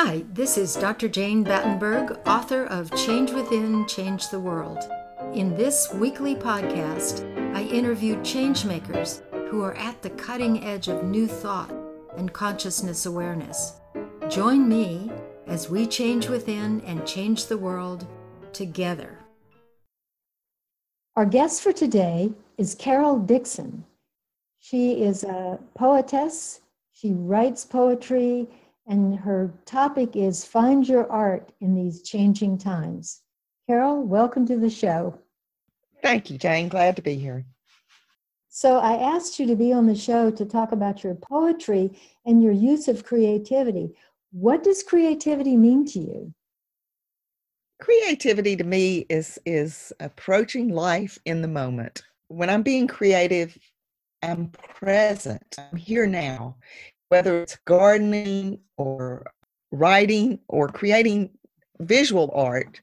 Hi, this is Dr. Jane Battenberg, author of Change Within, Change the World. In this weekly podcast, I interview changemakers who are at the cutting edge of new thought and consciousness awareness. Join me as we change within and change the world together. Our guest for today is Carol Dixon. She is a poetess, she writes poetry, and her topic is Find Your Art in These Changing Times. Carol, welcome to the show. Thank you, Jane. Glad to be here. So, I asked you to be on the show to talk about your poetry and your use of creativity. What does creativity mean to you? Creativity to me is is approaching life in the moment. When I'm being creative, I'm present. I'm here now. Whether it's gardening or writing or creating visual art,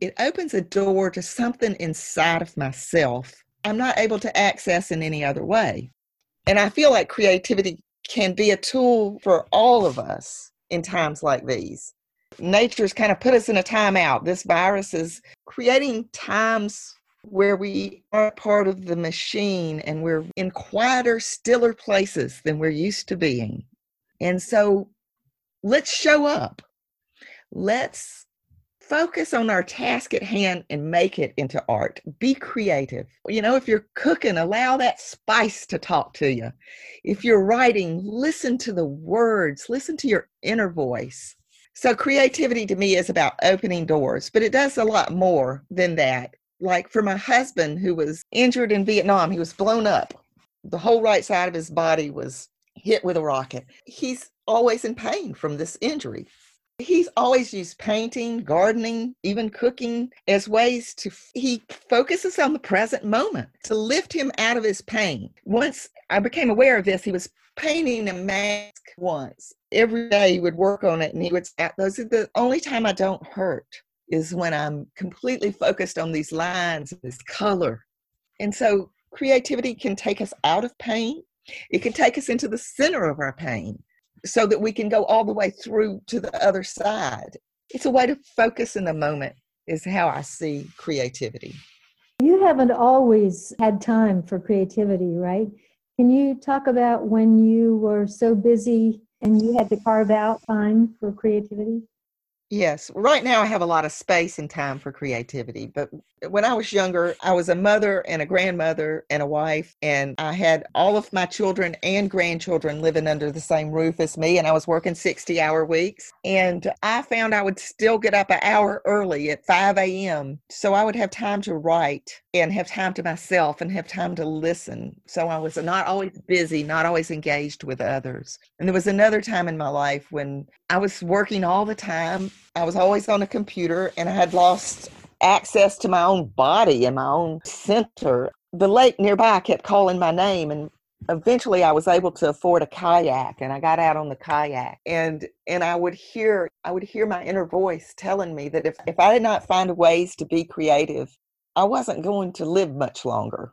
it opens a door to something inside of myself I'm not able to access in any other way. And I feel like creativity can be a tool for all of us in times like these. Nature's kind of put us in a timeout. This virus is creating times where we are part of the machine and we're in quieter, stiller places than we're used to being. And so let's show up. Let's focus on our task at hand and make it into art. Be creative. You know, if you're cooking, allow that spice to talk to you. If you're writing, listen to the words, listen to your inner voice. So, creativity to me is about opening doors, but it does a lot more than that. Like for my husband, who was injured in Vietnam, he was blown up. The whole right side of his body was hit with a rocket. He's always in pain from this injury. He's always used painting, gardening, even cooking as ways to, he focuses on the present moment to lift him out of his pain. Once I became aware of this, he was painting a mask once. Every day he would work on it and he would say, Those are the only time I don't hurt is when I'm completely focused on these lines, this color. And so creativity can take us out of pain. It can take us into the center of our pain so that we can go all the way through to the other side. It's a way to focus in the moment, is how I see creativity. You haven't always had time for creativity, right? Can you talk about when you were so busy and you had to carve out time for creativity? Yes. Right now, I have a lot of space and time for creativity. But when I was younger, I was a mother and a grandmother and a wife, and I had all of my children and grandchildren living under the same roof as me, and I was working 60 hour weeks. And I found I would still get up an hour early at 5 a.m. so I would have time to write and have time to myself and have time to listen. So I was not always busy, not always engaged with others. And there was another time in my life when I was working all the time I was always on a computer and I had lost access to my own body and my own center. The lake nearby kept calling my name and eventually I was able to afford a kayak and I got out on the kayak and and I would hear I would hear my inner voice telling me that if, if I did not find ways to be creative, I wasn't going to live much longer.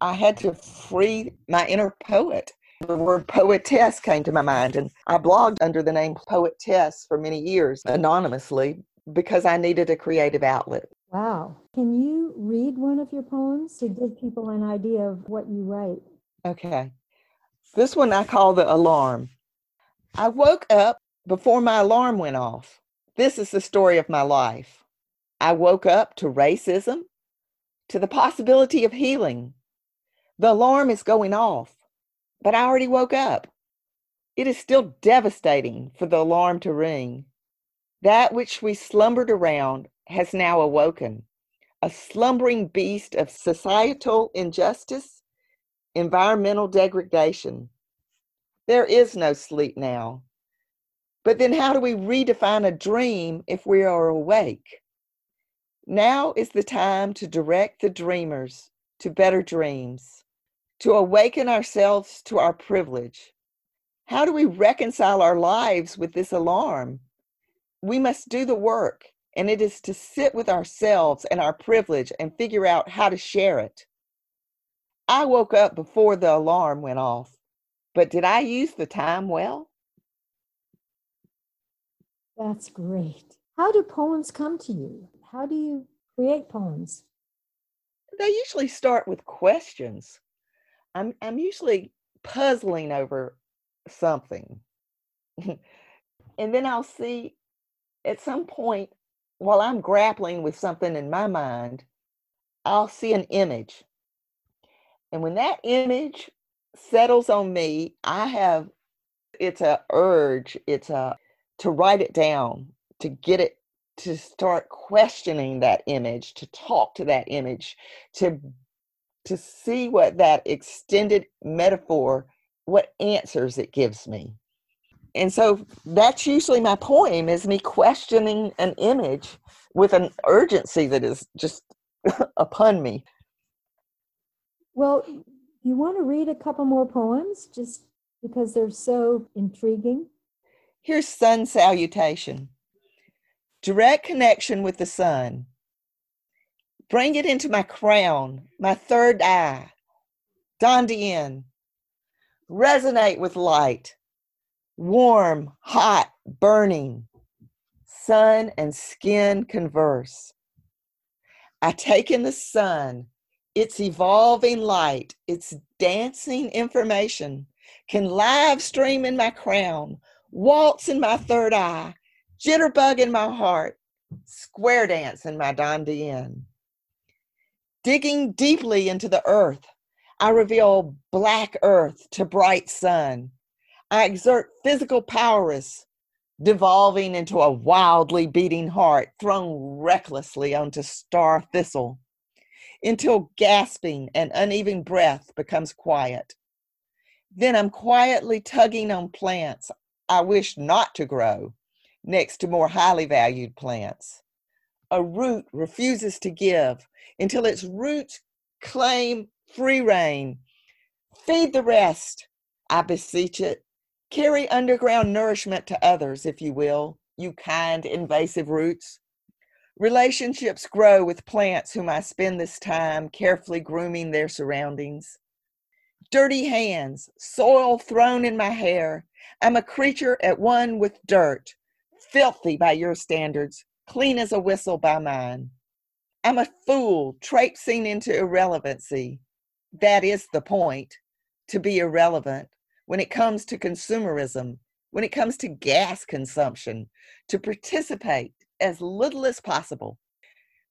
I had to free my inner poet the word poetess came to my mind, and I blogged under the name Poetess for many years anonymously because I needed a creative outlet. Wow. Can you read one of your poems to give people an idea of what you write? Okay. This one I call The Alarm. I woke up before my alarm went off. This is the story of my life. I woke up to racism, to the possibility of healing. The alarm is going off but I already woke up. It is still devastating for the alarm to ring. That which we slumbered around has now awoken, a slumbering beast of societal injustice, environmental degradation. There is no sleep now. But then, how do we redefine a dream if we are awake? Now is the time to direct the dreamers to better dreams to awaken ourselves to our privilege. How do we reconcile our lives with this alarm? We must do the work, and it is to sit with ourselves and our privilege and figure out how to share it. I woke up before the alarm went off, but did I use the time well? That's great. How do poems come to you? How do you create poems? They usually start with questions. I'm I'm usually puzzling over something. and then I'll see at some point while I'm grappling with something in my mind, I'll see an image. And when that image settles on me, I have it's a urge, it's a to write it down, to get it to start questioning that image, to talk to that image, to to see what that extended metaphor, what answers it gives me. And so that's usually my poem is me questioning an image with an urgency that is just upon me. Well, you want to read a couple more poems just because they're so intriguing? Here's Sun Salutation Direct connection with the sun. Bring it into my crown, my third eye. dantian. Resonate with light. Warm, hot, burning. Sun and skin converse. I take in the sun, its evolving light, its dancing information, can live stream in my crown, waltz in my third eye, jitterbug in my heart, square dance in my dantian. Digging deeply into the earth, I reveal black earth to bright sun. I exert physical powers, devolving into a wildly beating heart thrown recklessly onto star thistle until gasping and uneven breath becomes quiet. Then I'm quietly tugging on plants I wish not to grow next to more highly valued plants. A root refuses to give until its roots claim free reign. Feed the rest, I beseech it. Carry underground nourishment to others, if you will, you kind, invasive roots. Relationships grow with plants whom I spend this time carefully grooming their surroundings. Dirty hands, soil thrown in my hair. I'm a creature at one with dirt, filthy by your standards, clean as a whistle by mine. I'm a fool traipsing into irrelevancy. That is the point to be irrelevant when it comes to consumerism, when it comes to gas consumption, to participate as little as possible.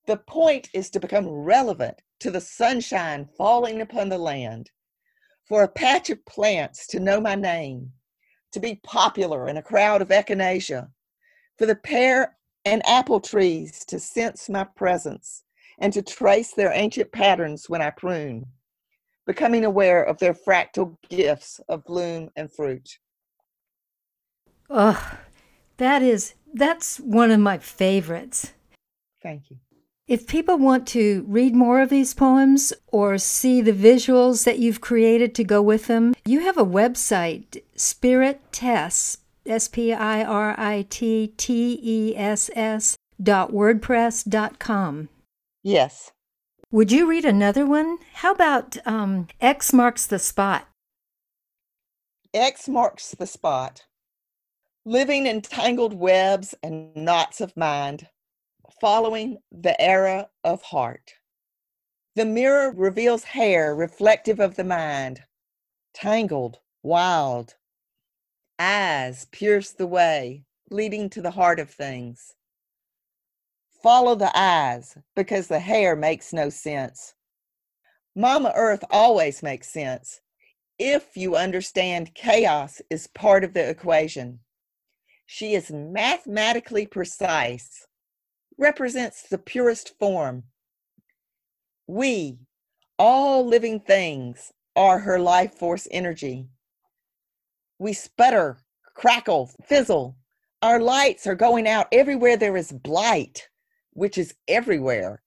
The point is to become relevant to the sunshine falling upon the land, for a patch of plants to know my name, to be popular in a crowd of echinacea, for the pear and apple trees to sense my presence and to trace their ancient patterns when I prune, becoming aware of their fractal gifts of bloom and fruit. Oh, that is, that's one of my favorites. Thank you. If people want to read more of these poems or see the visuals that you've created to go with them, you have a website, Spirit Tess, S P I R I T T E S S dot wordpress dot com. Yes. Would you read another one? How about um, X marks the spot? X marks the spot. Living in tangled webs and knots of mind following the era of heart. The mirror reveals hair reflective of the mind, tangled, wild. Eyes pierce the way, leading to the heart of things. Follow the eyes because the hair makes no sense. Mama Earth always makes sense if you understand chaos is part of the equation. She is mathematically precise represents the purest form. We, all living things, are her life force energy. We sputter, crackle, fizzle. Our lights are going out everywhere there is blight, which is everywhere.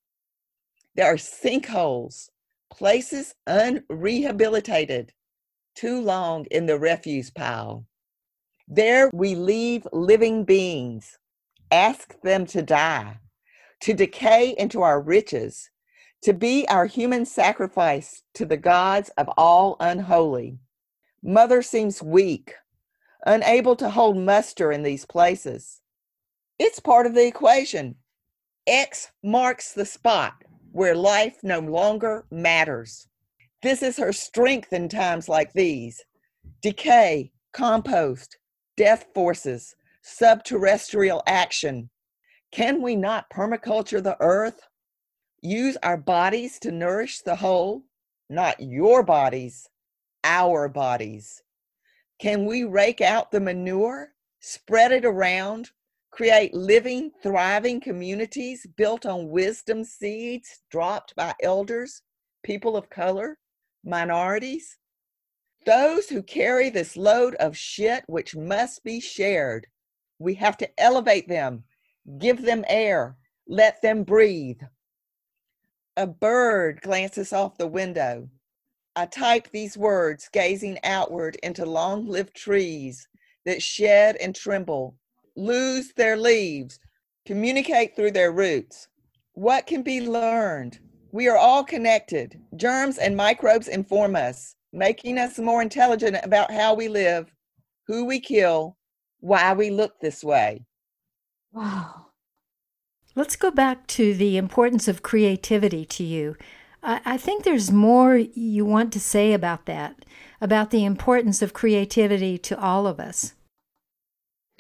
There are sinkholes, places unrehabilitated, too long in the refuse pile. There we leave living beings, ask them to die to decay into our riches, to be our human sacrifice to the gods of all unholy. Mother seems weak, unable to hold muster in these places. It's part of the equation. X marks the spot where life no longer matters. This is her strength in times like these decay, compost, death forces, subterrestrial action. Can we not permaculture the earth? Use our bodies to nourish the whole? Not your bodies, our bodies. Can we rake out the manure, spread it around, create living, thriving communities built on wisdom seeds dropped by elders, people of color, minorities? Those who carry this load of shit which must be shared. We have to elevate them, give them air, let them breathe. A bird glances off the window. I type these words, gazing outward into long lived trees that shed and tremble, lose their leaves, communicate through their roots. What can be learned? We are all connected. Germs and microbes inform us, making us more intelligent about how we live, who we kill, why we look this way. Wow. Let's go back to the importance of creativity to you. I, think there's more you want to say about that, about the importance of creativity to all of us.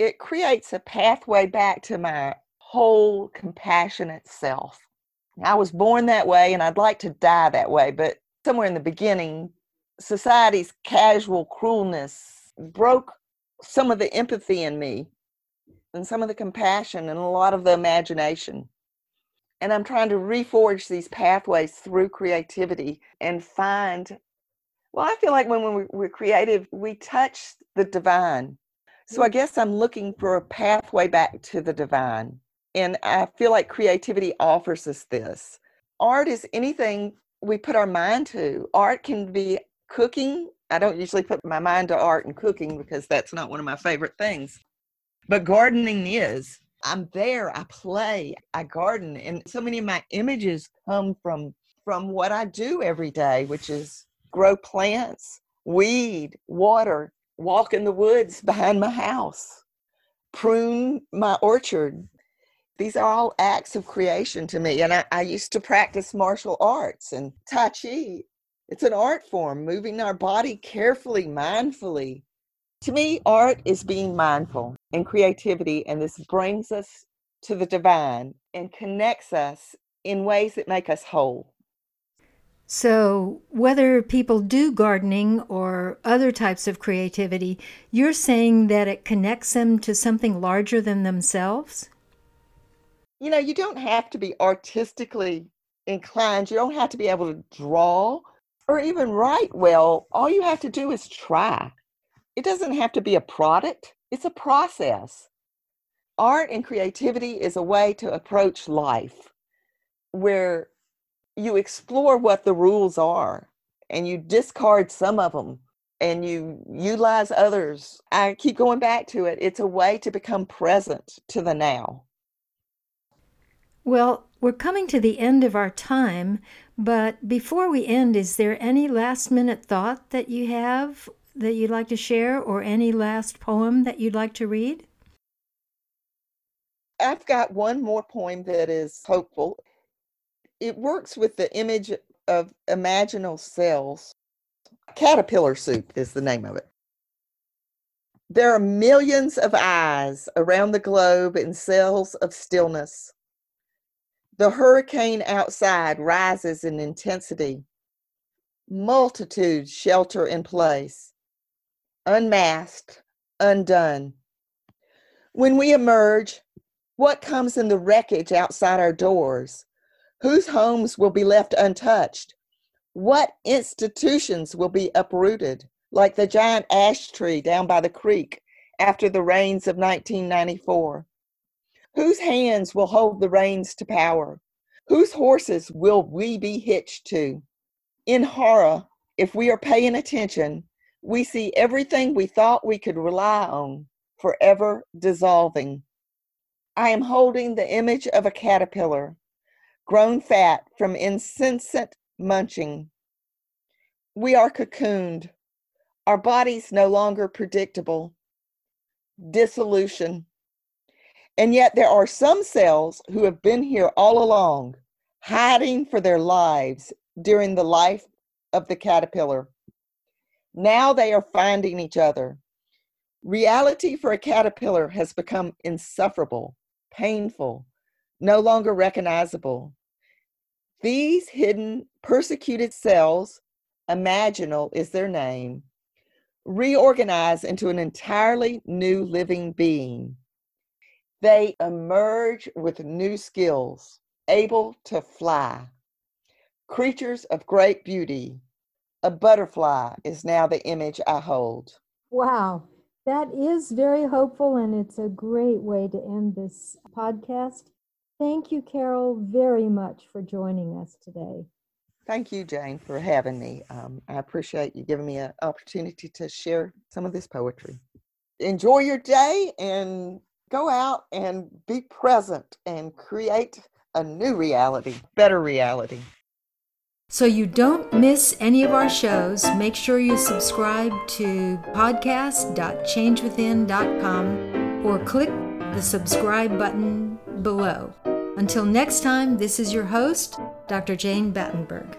It creates a pathway back to my whole compassionate self. I was born that way and I'd like to die that way, but somewhere in the beginning, society's casual cruelness broke some of the empathy in me and some of the compassion and a lot of the imagination and I'm trying to reforge these pathways through creativity and find. Well, I feel like when we're creative, we touch the divine. So I guess I'm looking for a pathway back to the divine. And I feel like creativity offers us this. Art is anything we put our mind to. Art can be cooking. I don't usually put my mind to art and cooking because that's not one of my favorite things. But gardening is. I'm there, I play, I garden, and so many of my images come from from what I do every day, which is grow plants, weed, water, walk in the woods behind my house, prune my orchard. These are all acts of creation to me. And I, I used to practice martial arts and Tai Chi. It's an art form, moving our body carefully, mindfully, to me, art is being mindful and creativity, and this brings us to the divine and connects us in ways that make us whole. So, whether people do gardening or other types of creativity, you're saying that it connects them to something larger than themselves? You know, you don't have to be artistically inclined, you don't have to be able to draw or even write well. All you have to do is try it doesn't have to be a product, it's a process. Art and creativity is a way to approach life where you explore what the rules are and you discard some of them and you utilize others. I keep going back to it. It's a way to become present to the now. Well, we're coming to the end of our time, but before we end, is there any last minute thought that you have that you'd like to share or any last poem that you'd like to read? I've got one more poem that is hopeful. It works with the image of imaginal cells. Caterpillar Soup is the name of it. There are millions of eyes around the globe in cells of stillness. The hurricane outside rises in intensity. Multitudes shelter in place unmasked, undone. When we emerge, what comes in the wreckage outside our doors? Whose homes will be left untouched? What institutions will be uprooted, like the giant ash tree down by the creek after the rains of 1994? Whose hands will hold the reins to power? Whose horses will we be hitched to? In horror, if we are paying attention, we see everything we thought we could rely on forever dissolving. I am holding the image of a caterpillar, grown fat from insensate munching. We are cocooned, our bodies no longer predictable. Dissolution. And yet, there are some cells who have been here all along, hiding for their lives during the life of the caterpillar. Now they are finding each other. Reality for a caterpillar has become insufferable, painful, no longer recognizable. These hidden, persecuted cells, imaginal is their name, reorganize into an entirely new living being. They emerge with new skills, able to fly. Creatures of great beauty. A butterfly is now the image I hold. Wow, that is very hopeful, and it's a great way to end this podcast. Thank you, Carol, very much for joining us today. Thank you, Jane, for having me. Um, I appreciate you giving me an opportunity to share some of this poetry. Enjoy your day and go out and be present and create a new reality, better reality. So you don't miss any of our shows, make sure you subscribe to podcast.changewithin.com or click the subscribe button below. Until next time, this is your host, Dr. Jane Battenberg.